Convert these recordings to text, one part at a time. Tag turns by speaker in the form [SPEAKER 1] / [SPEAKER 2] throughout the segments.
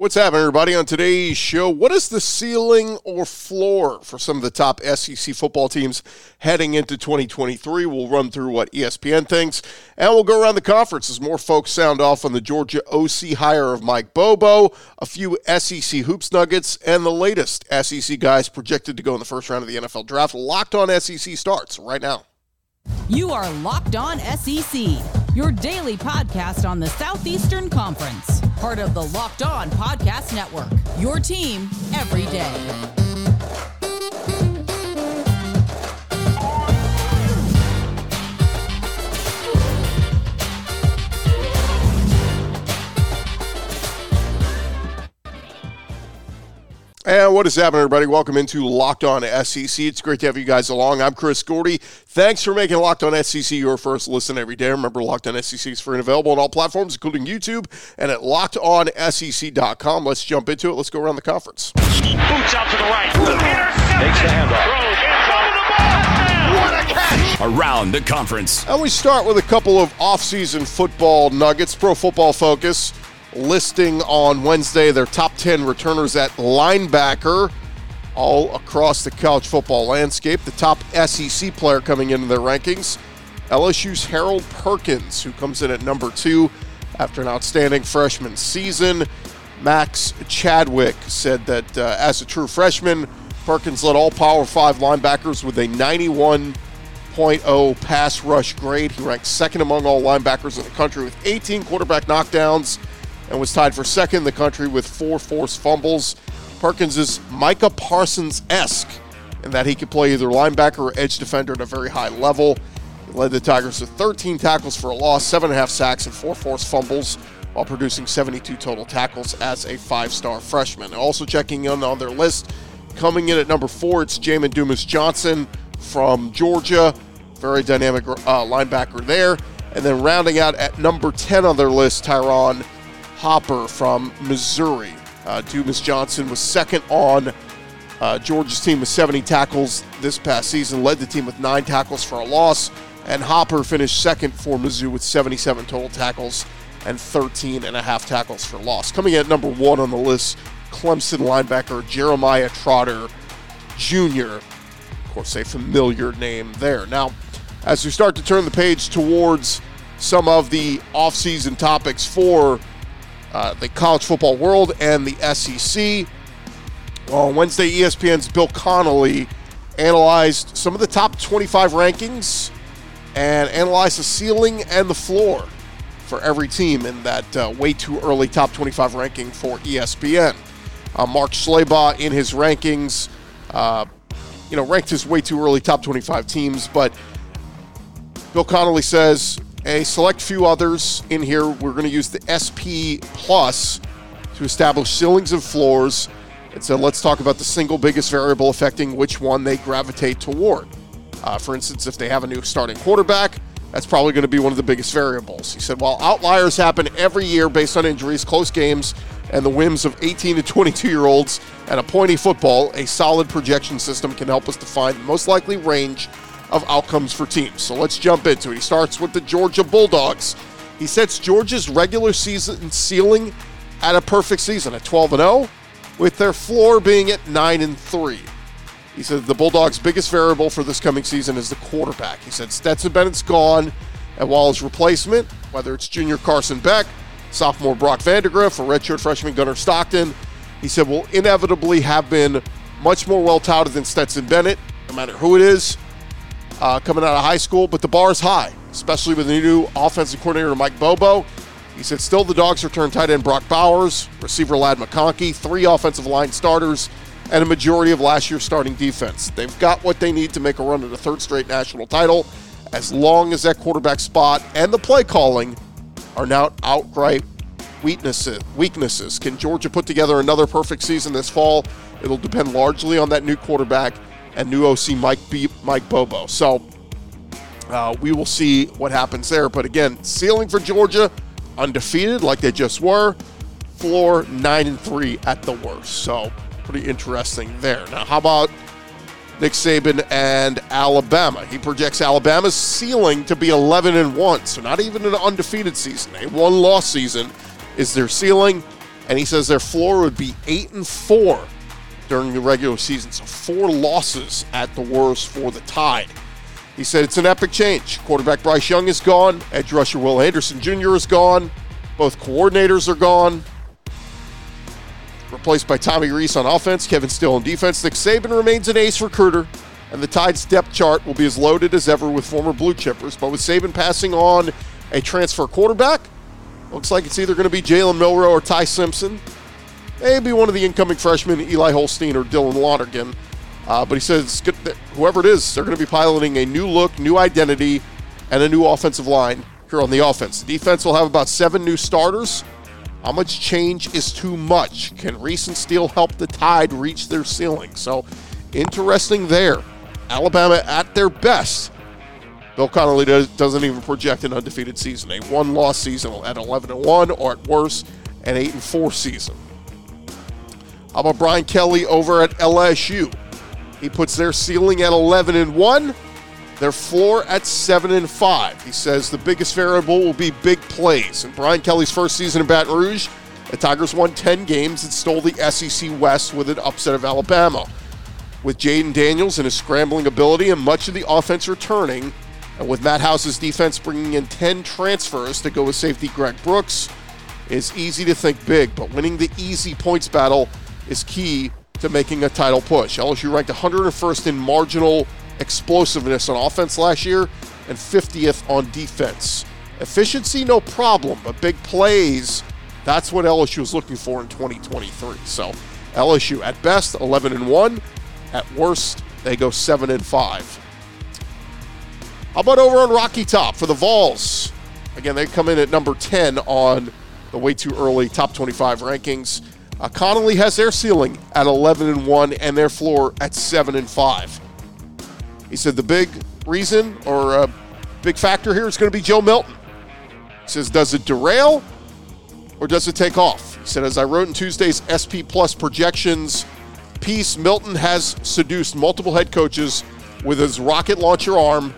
[SPEAKER 1] What's happening, everybody? On today's show, what is the ceiling or floor for some of the top SEC football teams heading into 2023? We'll run through what ESPN thinks, and we'll go around the conference as more folks sound off on the Georgia OC hire of Mike Bobo, a few SEC hoops nuggets, and the latest SEC guys projected to go in the first round of the NFL draft. Locked on SEC starts right now.
[SPEAKER 2] You are Locked On SEC, your daily podcast on the Southeastern Conference, part of the Locked On Podcast Network. Your team every day.
[SPEAKER 1] And what is happening, everybody? Welcome into Locked On SEC. It's great to have you guys along. I'm Chris Gordy. Thanks for making Locked On SEC your first listen every day. Remember, Locked On SEC is free and available on all platforms, including YouTube and at lockedonsec.com. Let's jump into it. Let's go around the conference.
[SPEAKER 3] Boots out to the right. Takes the handoff. What a catch!
[SPEAKER 4] Around the conference.
[SPEAKER 1] And we start with a couple of offseason football nuggets. Pro Football Focus listing on Wednesday their top 10 returners at linebacker all across the college football landscape. The top SEC player coming into their rankings, LSU's Harold Perkins, who comes in at number two after an outstanding freshman season. Max Chadwick said that uh, as a true freshman, Perkins led all Power 5 linebackers with a 91.0 pass rush grade. He ranked second among all linebackers in the country with 18 quarterback knockdowns and was tied for second in the country with four forced fumbles. Perkins is Micah Parsons esque in that he can play either linebacker or edge defender at a very high level. He led the Tigers to 13 tackles for a loss, seven and a half sacks, and four forced fumbles while producing 72 total tackles as a five star freshman. Also checking in on their list, coming in at number four, it's Jamon Dumas Johnson from Georgia. Very dynamic uh, linebacker there. And then rounding out at number 10 on their list, Tyron Hopper from Missouri. Uh, Dumas Johnson was second on uh, Georgia's team with 70 tackles this past season, led the team with nine tackles for a loss, and Hopper finished second for Mizzou with 77 total tackles and 13 and a half tackles for loss. Coming in at number one on the list, Clemson linebacker Jeremiah Trotter Jr. Of course, a familiar name there. Now, as we start to turn the page towards some of the offseason topics for uh, the college football world and the SEC. On Wednesday, ESPN's Bill Connelly analyzed some of the top 25 rankings and analyzed the ceiling and the floor for every team in that uh, way too early top 25 ranking for ESPN. Uh, Mark Schlabach in his rankings, uh, you know, ranked his way too early top 25 teams, but Bill Connelly says a select few others in here. We're going to use the SP Plus to establish ceilings and floors. And so let's talk about the single biggest variable affecting which one they gravitate toward. Uh, for instance, if they have a new starting quarterback, that's probably going to be one of the biggest variables. He said, while outliers happen every year based on injuries, close games, and the whims of 18 to 22 year olds and a pointy football, a solid projection system can help us define the most likely range of outcomes for teams. So let's jump into it. He starts with the Georgia Bulldogs. He sets Georgia's regular season ceiling at a perfect season at 12 and 0, with their floor being at 9 and 3. He said the Bulldogs' biggest variable for this coming season is the quarterback. He said Stetson Bennett's gone, and while his replacement, whether it's junior Carson Beck, sophomore Brock Vandagriff, or redshirt freshman Gunnar Stockton, he said will inevitably have been much more well touted than Stetson Bennett, no matter who it is uh, coming out of high school, but the bar is high, especially with the new offensive coordinator Mike Bobo. He said, still the Dogs return tight end Brock Bowers, receiver Ladd McConkey, three offensive line starters, and a majority of last year's starting defense. They've got what they need to make a run at a third straight national title, as long as that quarterback spot and the play calling are not outright weaknesses. Weaknesses. Can Georgia put together another perfect season this fall? It'll depend largely on that new quarterback and new OC Mike B, Mike Bobo. So uh, we will see what happens there. But again, ceiling for Georgia, undefeated like they just were. Floor nine and three at the worst. So pretty interesting there. Now, how about Nick Saban and Alabama? He projects Alabama's ceiling to be 11 and one. So not even an undefeated season. A one-loss season is their ceiling. and he says their floor would be eight and four during the regular season. So four losses at the worst for the Tide. He said it's an epic change. Quarterback Bryce Young is gone. Edge rusher Will Anderson Jr. is gone. Both coordinators are gone. Replaced by Tommy Rees on offense, Kevin Steele on defense. Nick Saban remains an ace recruiter, and the Tide's depth chart will be as loaded as ever with former blue chippers. But with Saban passing on a transfer quarterback, looks like it's either going to be Jalen Milroe or Ty Simpson. Maybe one of the incoming freshmen, Eli Holstein or Dylan Lonergan. Uh, but he says whoever it is, they're going to be piloting a new look, new identity, and a new offensive line here on the offense. The defense will have about seven new starters. How much change is too much? Can and Steele help the Tide reach their ceiling? So, interesting there. Alabama at their best. Bill Connelly does, doesn't even project an undefeated season. A one-loss season at 11 and 1, or at worst, an 8 and 4 season. How about Brian Kelly over at LSU? He puts their ceiling at 11 and 1, their floor at 7 and 5. He says the biggest variable will be big plays. In Brian Kelly's first season in Baton Rouge, the Tigers won 10 games and stole the SEC West with an upset of Alabama. With Jayden Daniels and his scrambling ability and much of the offense returning, and with Matt House's defense bringing in 10 transfers to go with safety Greg Brooks, it's easy to think big, but winning the easy points battle is key to making a title push. LSU ranked 101st in marginal explosiveness on offense last year and 50th on defense. Efficiency, no problem, but big plays, that's what LSU is looking for in 2023. So LSU at best 11 and 1, at worst they go 7 and 5. How about over on Rocky Top for the Vols? Again, they come in at number 10 on the way too early top 25 rankings. Uh, Connelly has their ceiling at 11 and 1 and their floor at 7 and 5. He said the big reason or a big factor here is going to be Joe Milton. He says, does it derail or does it take off? He said, as I wrote in Tuesday's SP Plus projections piece, Milton has seduced multiple head coaches with his rocket launcher arm,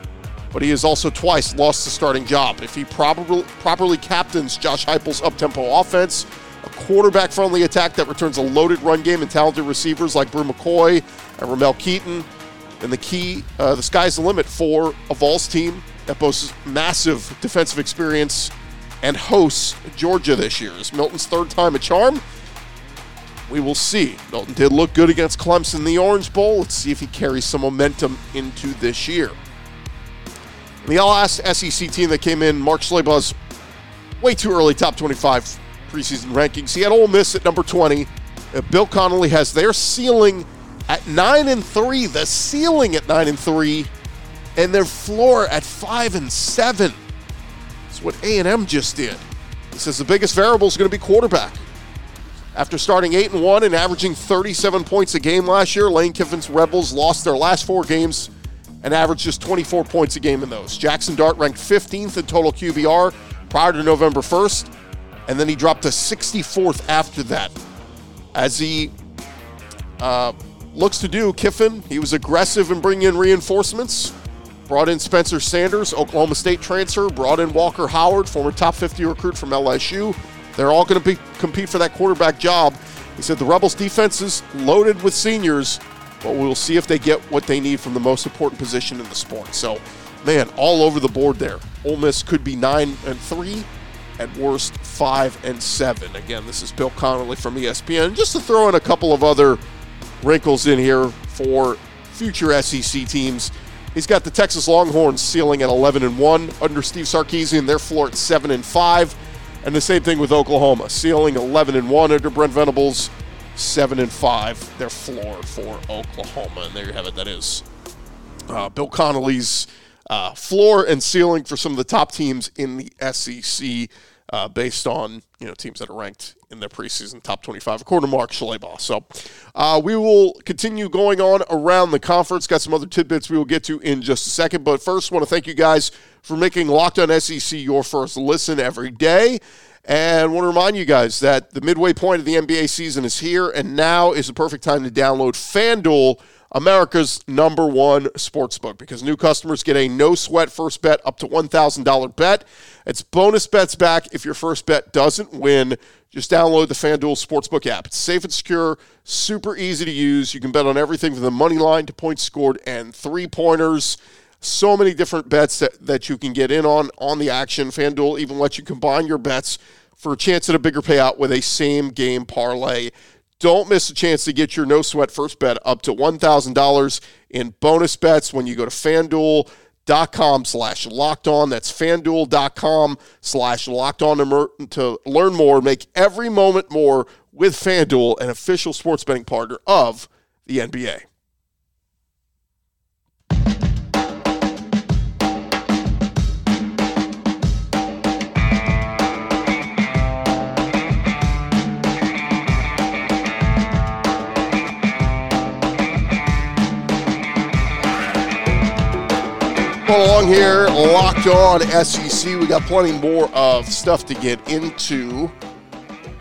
[SPEAKER 1] but he has also twice lost the starting job. If he probably properly captains Josh Heupel's up-tempo offense, a quarterback-friendly attack that returns a loaded run game and talented receivers like Bru McCoy and Ramel Keyton. And the key, uh, the sky's the limit for a Vols team that boasts massive defensive experience and hosts Georgia this year. Is Milton's third time a charm? We will see. Milton did look good against Clemson in the Orange Bowl. Let's see if he carries some momentum into this year. The last SEC team that came in, Mark Schlabach's way too early top 25 preseason rankings. He had Ole Miss at number 20. Uh, Bill Connelly has their ceiling at 9 and 3, the ceiling at 9 and 3, and their floor at 5 and 7. That's what A&M just did. He says the biggest variable is going to be quarterback. After starting 8 and 1 and averaging 37 points a game last year, Lane Kiffin's Rebels lost their last 4 games and averaged just 24 points a game in those. Jaxson Dart ranked 15th in total QBR prior to November 1st and then he dropped to 64th after that. As he uh, looks to do, Kiffin, he was aggressive in bringing in reinforcements. Brought in Spencer Sanders, Oklahoma State transfer. Brought in Walker Howard, former top 50 recruit from LSU. They're all going to compete for that quarterback job. He said the Rebels' defense is loaded with seniors, but we'll see if they get what they need from the most important position in the sport. So, man, all over the board there. Ole Miss could be nine and three, at worst five and seven. Again, this is Bill Connelly from ESPN. Just to throw in a couple of other wrinkles in here for future SEC teams. He's got the Texas Longhorns ceiling at 11 and 1 under Steve Sarkisian. Their floor at 7 and 5, and the same thing with Oklahoma, ceiling 11 and 1 under Brent Venables, 7 and 5. Their floor for Oklahoma, and there you have it. That is uh, Bill Connelly's uh, floor and ceiling for some of the top teams in the SEC uh, based on you know teams that are ranked in their preseason top 25 according to Mark Schlabach. So uh, we will continue going on around the conference. Got some other tidbits we will get to in just a second, but first want to thank you guys for making Locked On SEC your first listen every day. And want to remind you guys that the midway point of the NBA season is here, and now is the perfect time to download FanDuel, America's number one sportsbook, because new customers get a no sweat first bet up to $1,000 bet. It's bonus bets back if your first bet doesn't win. Just download the FanDuel Sportsbook app. It's safe and secure, super easy to use. You can bet on everything from the money line to points scored and three pointers. So many different bets that, that you can get in on on the action. FanDuel even lets you combine your bets for a chance at a bigger payout with a same game parlay. Don't miss a chance to get your no sweat first bet up to $1,000 in bonus bets when you go to fanduel.com slash locked on. That's fanduel.com slash locked on to learn more. Make every moment more with FanDuel, an official sports betting partner of the NBA. Along here, locked on SEC. We got plenty more of stuff to get into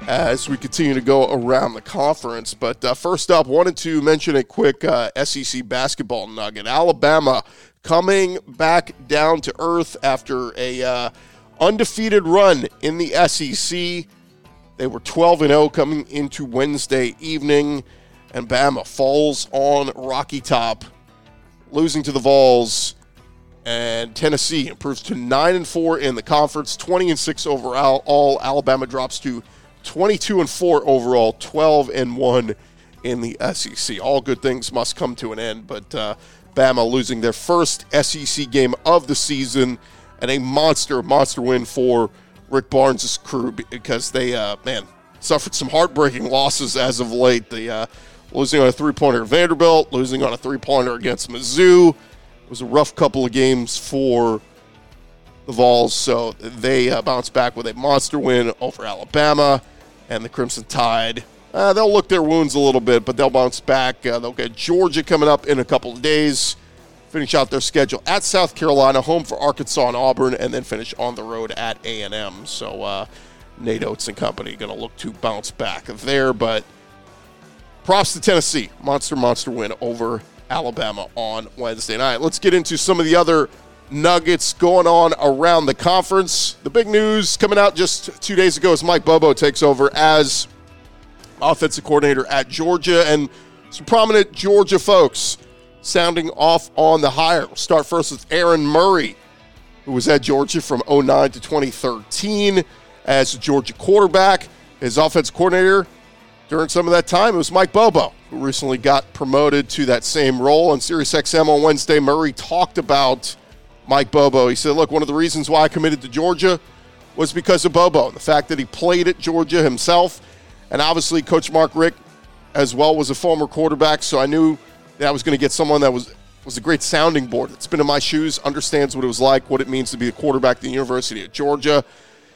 [SPEAKER 1] as we continue to go around the conference. But uh, first up, wanted to mention a quick uh, SEC basketball nugget. Alabama coming back down to earth after a uh, undefeated run in the SEC. They were 12 and 0 coming into Wednesday evening, and Bama falls on Rocky Top, losing to the Vols and Tennessee improves to 9 and 4 in the conference, 20 and 6 overall. All Alabama drops to 22 and 4 overall, 12 and 1 in the SEC. All good things must come to an end, but uh, Bama losing their first SEC game of the season and a monster, monster win for Rick Barnes' crew because they, uh, man, suffered some heartbreaking losses as of late. The uh, losing on a three pointer at Vanderbilt, losing on a three pointer against Mizzou was a rough couple of games for the Vols, so they uh, bounced back with a monster win over Alabama and the Crimson Tide. Uh, they'll look their wounds a little bit, but they'll bounce back. Uh, they'll get Georgia coming up in a couple of days. Finish out their schedule at South Carolina, home for Arkansas and Auburn, and then finish on the road at A and M. So uh, Nate Oats and company going to look to bounce back there. But props to Tennessee, monster monster win over Alabama on Wednesday night. Let's get into some of the other nuggets going on around the conference. The big news coming out just two days ago is Mike Bobo takes over as offensive coordinator at Georgia, and some prominent Georgia folks sounding off on the hire. We'll start first with Aaron Murray, who was at Georgia from 09 to 2013 as Georgia quarterback. His offensive coordinator during some of that time, it was Mike Bobo, who recently got promoted to that same role. On Sirius XM on Wednesday, Murray talked about Mike Bobo. He said, Look, one of the reasons why I committed to Georgia was because of Bobo, the fact that he played at Georgia himself. And obviously, Coach Mark Richt as well was a former quarterback, so I knew that I was going to get someone that was was a great sounding board. That's been in my shoes, understands what it was like, what it means to be a quarterback at the University of Georgia.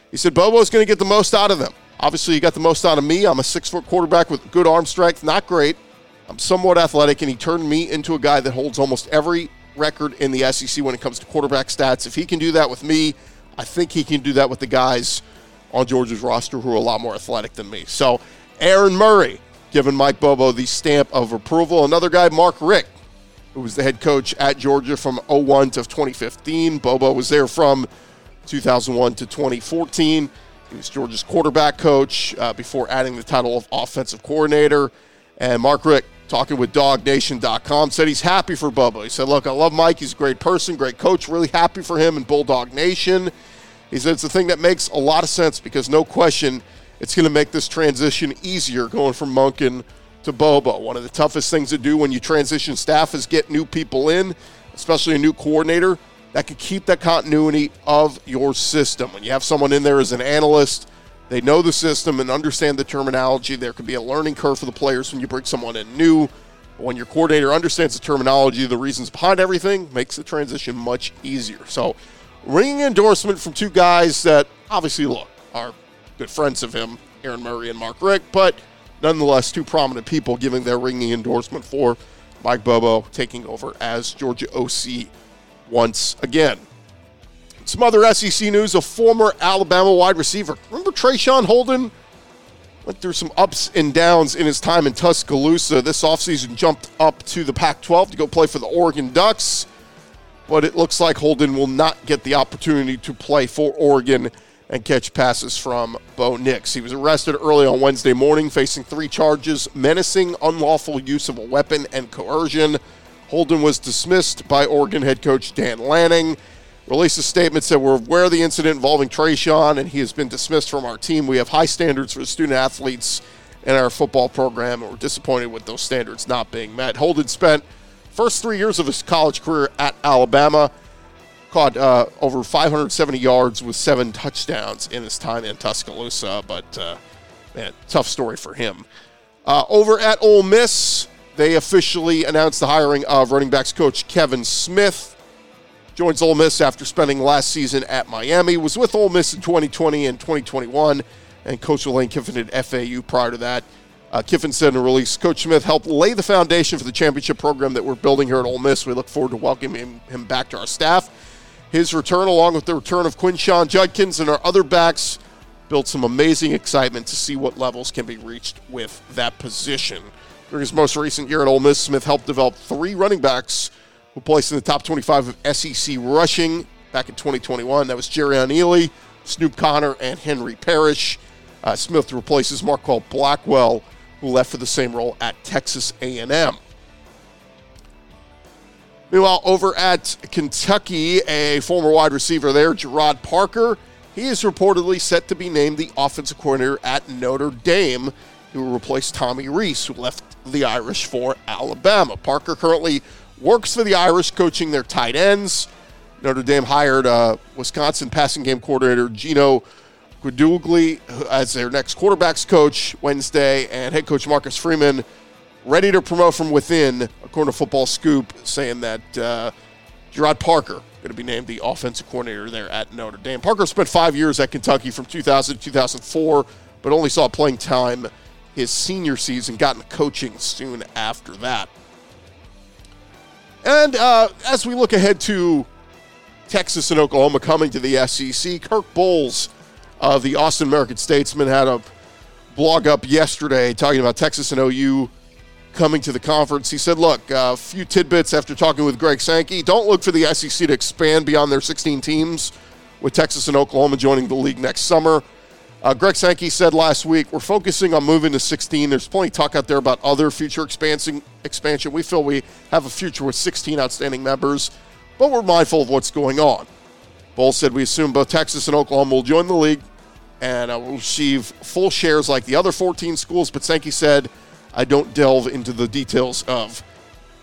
[SPEAKER 1] He said Bobo's going to get the most out of them. Obviously, you got the most out of me. I'm a six foot quarterback with good arm strength, not great. I'm somewhat athletic, and he turned me into a guy that holds almost every record in the SEC when it comes to quarterback stats. If he can do that with me, I think he can do that with the guys on Georgia's roster who are a lot more athletic than me. So, Aaron Murray giving Mike Bobo the stamp of approval. Another guy, Mark Richt, who was the head coach at Georgia from 01 to 2015. Bobo was there from 2001 to 2014. Was Georgia's quarterback coach uh, before adding the title of offensive coordinator. And Mark Richt, talking with DawgNation.com, said he's happy for Bubba. He said, Look, I love Mike. He's a great person, great coach. Really happy for him and Bulldog Nation. He said it's the thing that makes a lot of sense because no question it's going to make this transition easier going from Monken to Bobo. One of the toughest things to do when you transition staff is get new people in, especially a new coordinator that could keep that continuity of your system. When you have someone in there as an analyst, they know the system and understand the terminology. There could be a learning curve for the players when you bring someone in new. When your coordinator understands the terminology, the reasons behind everything, makes the transition much easier. So, ringing endorsement from two guys that obviously look are good friends of him, Aaron Murray and Mark Richt, but nonetheless, two prominent people giving their ringing endorsement for Mike Bobo taking over as Georgia OC once again. Some other SEC news: a former Alabama wide receiver. Remember Traeshon Holden? Went through some ups and downs in his time in Tuscaloosa. This offseason jumped up to the Pac 12 to go play for the Oregon Ducks. But it looks like Holden will not get the opportunity to play for Oregon and catch passes from Bo Nix. He was arrested early on Wednesday morning, facing three charges menacing, unlawful use of a weapon, and coercion. Holden was dismissed by Oregon head coach Dan Lanning released a statement said we're aware of the incident involving Traeshon and he has been dismissed from our team. We have high standards for student athletes in our football program and we're disappointed with those standards not being met. Holden spent first three years of his college career at Alabama, caught uh, over 570 yards with seven touchdowns in his time in Tuscaloosa, but uh, man, tough story for him. Uh, over at Ole Miss, they officially announced the hiring of running backs coach Kevin Smith joins Ole Miss after spending last season at Miami, was with Ole Miss in 2020 and 2021, and Coach Lane Kiffin at FAU prior to that. Uh, Kiffin said in a release, Coach Smith helped lay the foundation for the championship program that we're building here at Ole Miss. We look forward to welcoming him back to our staff. His return, along with the return of Quinshon Judkins and our other backs, built some amazing excitement to see what levels can be reached with that position. During his most recent year at Ole Miss, Smith helped develop three running backs – who placed in the top 25 of SEC rushing back in 2021. That was Jerry Ealy, Snoop Conner, and Henry Parrish. Uh, Smith replaces Marquel Blackwell, who left for the same role at Texas A&M. Meanwhile, over at Kentucky, a former wide receiver there, Gerad Parker, he is reportedly set to be named the offensive coordinator at Notre Dame. He will replace Tommy Rees, who left the Irish for Alabama. Parker currently works for the Irish, coaching their tight ends. Notre Dame hired uh, Wisconsin passing game coordinator Gino Guidugli as their next quarterbacks coach Wednesday, and head coach Marcus Freeman ready to promote from within, according to Football Scoop, saying that uh, Gerad Parker going to be named the offensive coordinator there at Notre Dame. Parker spent five years at Kentucky from 2000 to 2004, but only saw playing time his senior season, got into coaching soon after that. And uh, as we look ahead to Texas and Oklahoma coming to the SEC, Kirk Bohls of the Austin American Statesman had a blog up yesterday talking about Texas and OU coming to the conference. He said, Look, a uh, few tidbits after talking with Greg Sankey. Don't look for the SEC to expand beyond their 16 teams, with Texas and Oklahoma joining the league next summer. Uh, Greg Sankey said last week, we're focusing on moving to 16. There's plenty of talk out there about other future expansion. expansion. We feel we have a future with 16 outstanding members, but we're mindful of what's going on. Bohls said we assume both Texas and Oklahoma will join the league and uh, will receive full shares like the other 14 schools, but Sankey said, I don't delve into the details of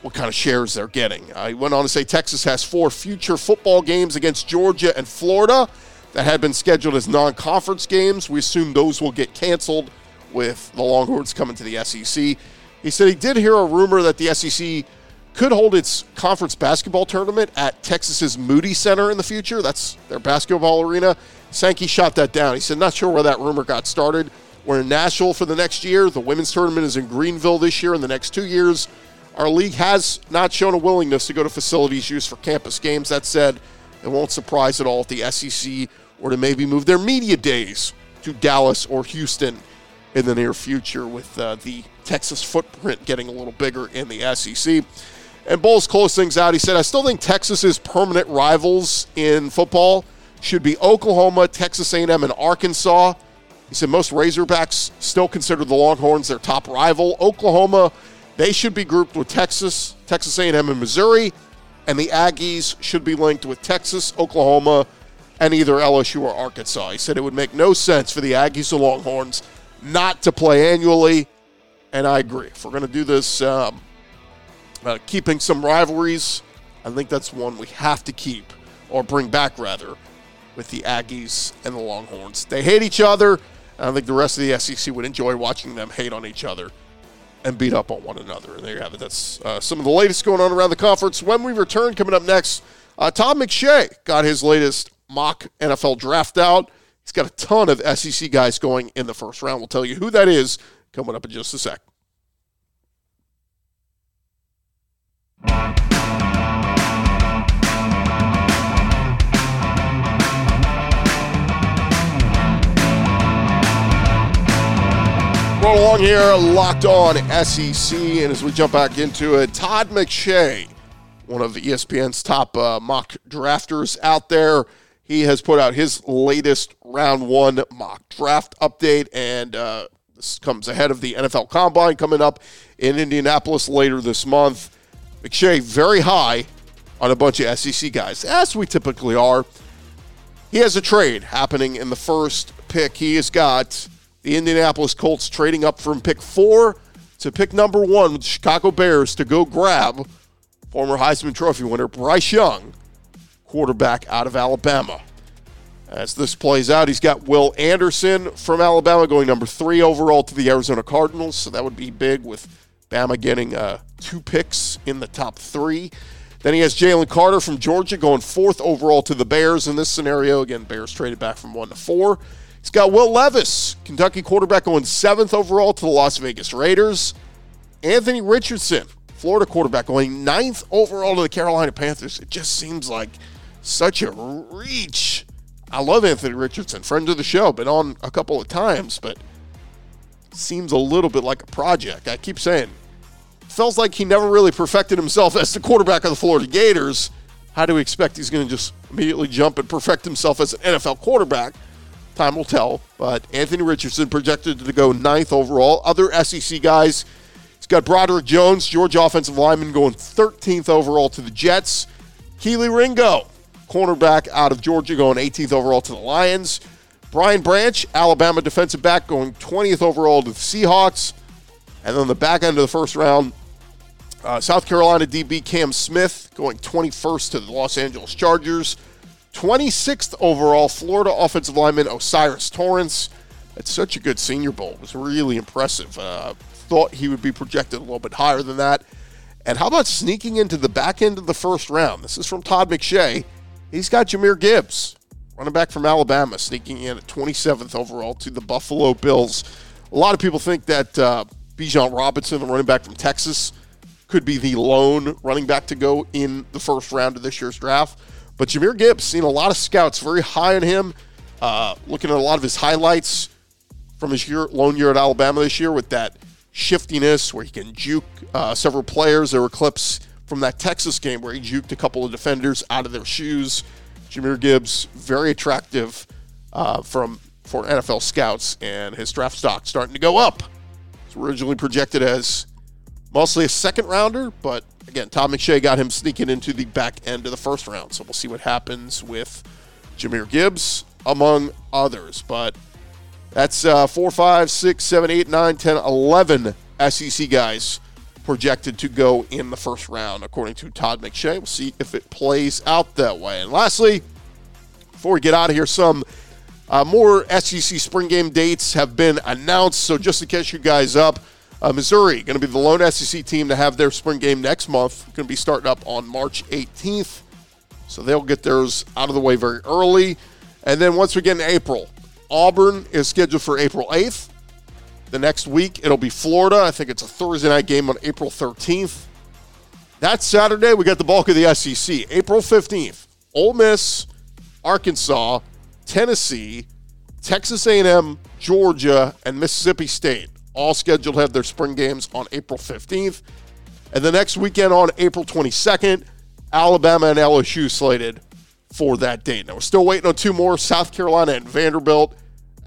[SPEAKER 1] what kind of shares they're getting. I went on to say Texas has four future football games against Georgia and Florida that had been scheduled as non conference games. We assume those will get canceled with the Longhorns coming to the SEC. He said he did hear a rumor that the SEC could hold its conference basketball tournament at Texas's Moody Center in the future. That's their basketball arena. Sankey shot that down. He said, not sure where that rumor got started. We're in Nashville for the next year. The women's tournament is in Greenville this year and the next two years. Our league has not shown a willingness to go to facilities used for campus games. That said, it won't surprise at all if the SEC or to maybe move their media days to Dallas or Houston in the near future with uh, the Texas footprint getting a little bigger in the SEC. And Bohls closed things out. He said, I still think Texas's permanent rivals in football should be Oklahoma, Texas A&M, and Arkansas. He said most Razorbacks still consider the Longhorns their top rival. Oklahoma, they should be grouped with Texas, Texas A&M, and Missouri, and the Aggies should be linked with Texas, Oklahoma, and either LSU or Arkansas. He said it would make no sense for the Aggies or Longhorns not to play annually, and I agree. If we're going to do this, um, uh, keeping some rivalries, I think that's one we have to keep, or bring back rather, with the Aggies and the Longhorns. They hate each other, I think the rest of the SEC would enjoy watching them hate on each other and beat up on one another. And there you have it. That's uh, some of the latest going on around the conference. When we return, coming up next, uh, Todd McShay got his latest mock NFL draft out. He's got a ton of SEC guys going in the first round. We'll tell you who that is coming up in just a sec. Roll along here, locked on SEC, and as we jump back into it, Todd McShay, one of ESPN's top uh, mock drafters out there he has put out his latest round one mock draft update. And uh, this comes ahead of the NFL Combine coming up in Indianapolis later this month. McShay very high on a bunch of SEC guys, as we typically are. He has a trade happening in the first pick. He has got the Indianapolis Colts trading up from pick four to pick number one with the Chicago Bears to go grab former Heisman Trophy winner Bryce Young, quarterback out of Alabama. As this plays out, he's got Will Anderson from Alabama going number three overall to the Arizona Cardinals. So that would be big with Bama getting uh, two picks in the top three. Then he has Jalen Carter from Georgia going fourth overall to the Bears in this scenario. Again, Bears traded back from one to four. He's got Will Levis, Kentucky quarterback, going seventh overall to the Las Vegas Raiders. Anthony Richardson, Florida quarterback, going ninth overall to the Carolina Panthers. It just seems like such a reach. I love Anthony Richardson, friend of the show, been on a couple of times, but seems a little bit like a project. I keep saying feels like he never really perfected himself as the quarterback of the Florida Gators. How do we expect he's going to just immediately jump and perfect himself as an NFL quarterback? Time will tell. But Anthony Richardson projected to go ninth overall. Other SEC guys, he's got Broderick Jones, Georgia offensive lineman, going 13th overall to the Jets. Kelee Ringo, cornerback out of Georgia, going 18th overall to the Lions. Brian Branch, Alabama defensive back, going 20th overall to the Seahawks. And then the back end of the first round, uh, South Carolina DB Cam Smith going 21st to the Los Angeles Chargers. 26th overall, Florida offensive lineman O'Cyrus Torrence. That's such a good senior bowl. It was really impressive. Uh, thought he would be projected a little bit higher than that. And how about sneaking into the back end of the first round? This is from Todd McShay. He's got Jahmyr Gibbs, running back from Alabama, sneaking in at 27th overall to the Buffalo Bills. A lot of people think that uh, Bijan Robinson, the running back from Texas, could be the lone running back to go in the first round of this year's draft. But Jahmyr Gibbs, seen a lot of scouts very high on him. Uh, looking at a lot of his highlights from his year, lone year at Alabama this year with that shiftiness where he can juke uh, several players. There were clips from that Texas game where he juked a couple of defenders out of their shoes. Jahmyr Gibbs, very attractive uh, from for NFL scouts, and his draft stock starting to go up. It's originally projected as mostly a second rounder, but again, Tom McShay got him sneaking into the back end of the first round. So we'll see what happens with Jahmyr Gibbs, among others. But that's uh, 4, 5, 6, 7, 8, 9, 10, 11 SEC guys projected to go in the first round, according to Todd McShay. We'll see if it plays out that way. And lastly, before we get out of here, some uh, more SEC spring game dates have been announced. So just to catch you guys up, uh, Missouri going to be the lone SEC team to have their spring game next month. Going to be starting up on March 18th. So they'll get theirs out of the way very early. And then once we get in April, Auburn is scheduled for April 8th. The next week, it'll be Florida. I think it's a Thursday night game on April 13th. That Saturday, we got the bulk of the SEC. April 15th, Ole Miss, Arkansas, Tennessee, Texas A&M, Georgia, and Mississippi State all scheduled to have their spring games on April 15th. And the next weekend on April 22nd, Alabama and LSU slated for that date. Now, we're still waiting on two more South Carolina and Vanderbilt.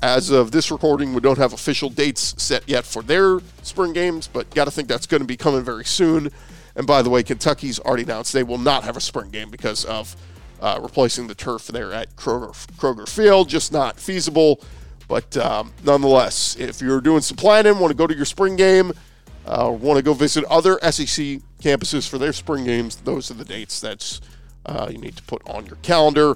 [SPEAKER 1] As of this recording, we don't have official dates set yet for their spring games, but got to think that's going to be coming very soon. And by the way, Kentucky's already announced they will not have a spring game because of uh, replacing the turf there at Kroger, Kroger Field. Just not feasible. But um, nonetheless, if you're doing some planning, want to go to your spring game, uh, want to go visit other SEC campuses for their spring games, those are the dates that uh, you need to put on your calendar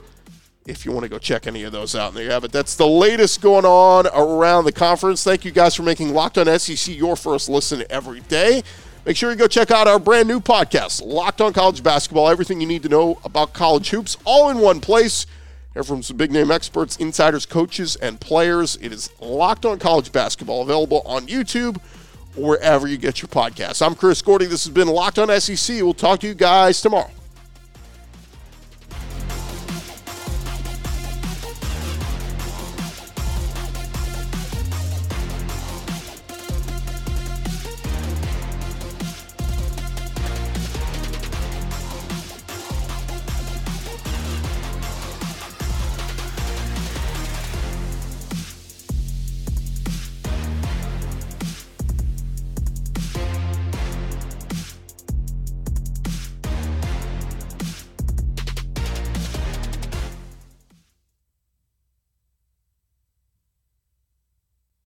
[SPEAKER 1] if you want to go check any of those out. And there you have it. That's the latest going on around the conference. Thank you guys for making Locked On SEC your first listen every day. Make sure you go check out our brand new podcast, Locked On College Basketball. Everything you need to know about college hoops, all in one place. Hear from some big name experts, insiders, coaches, and players. It is Locked On College Basketball, available on YouTube or wherever you get your podcasts. I'm Chris Gordy. This has been Locked On SEC. We'll talk to you guys tomorrow.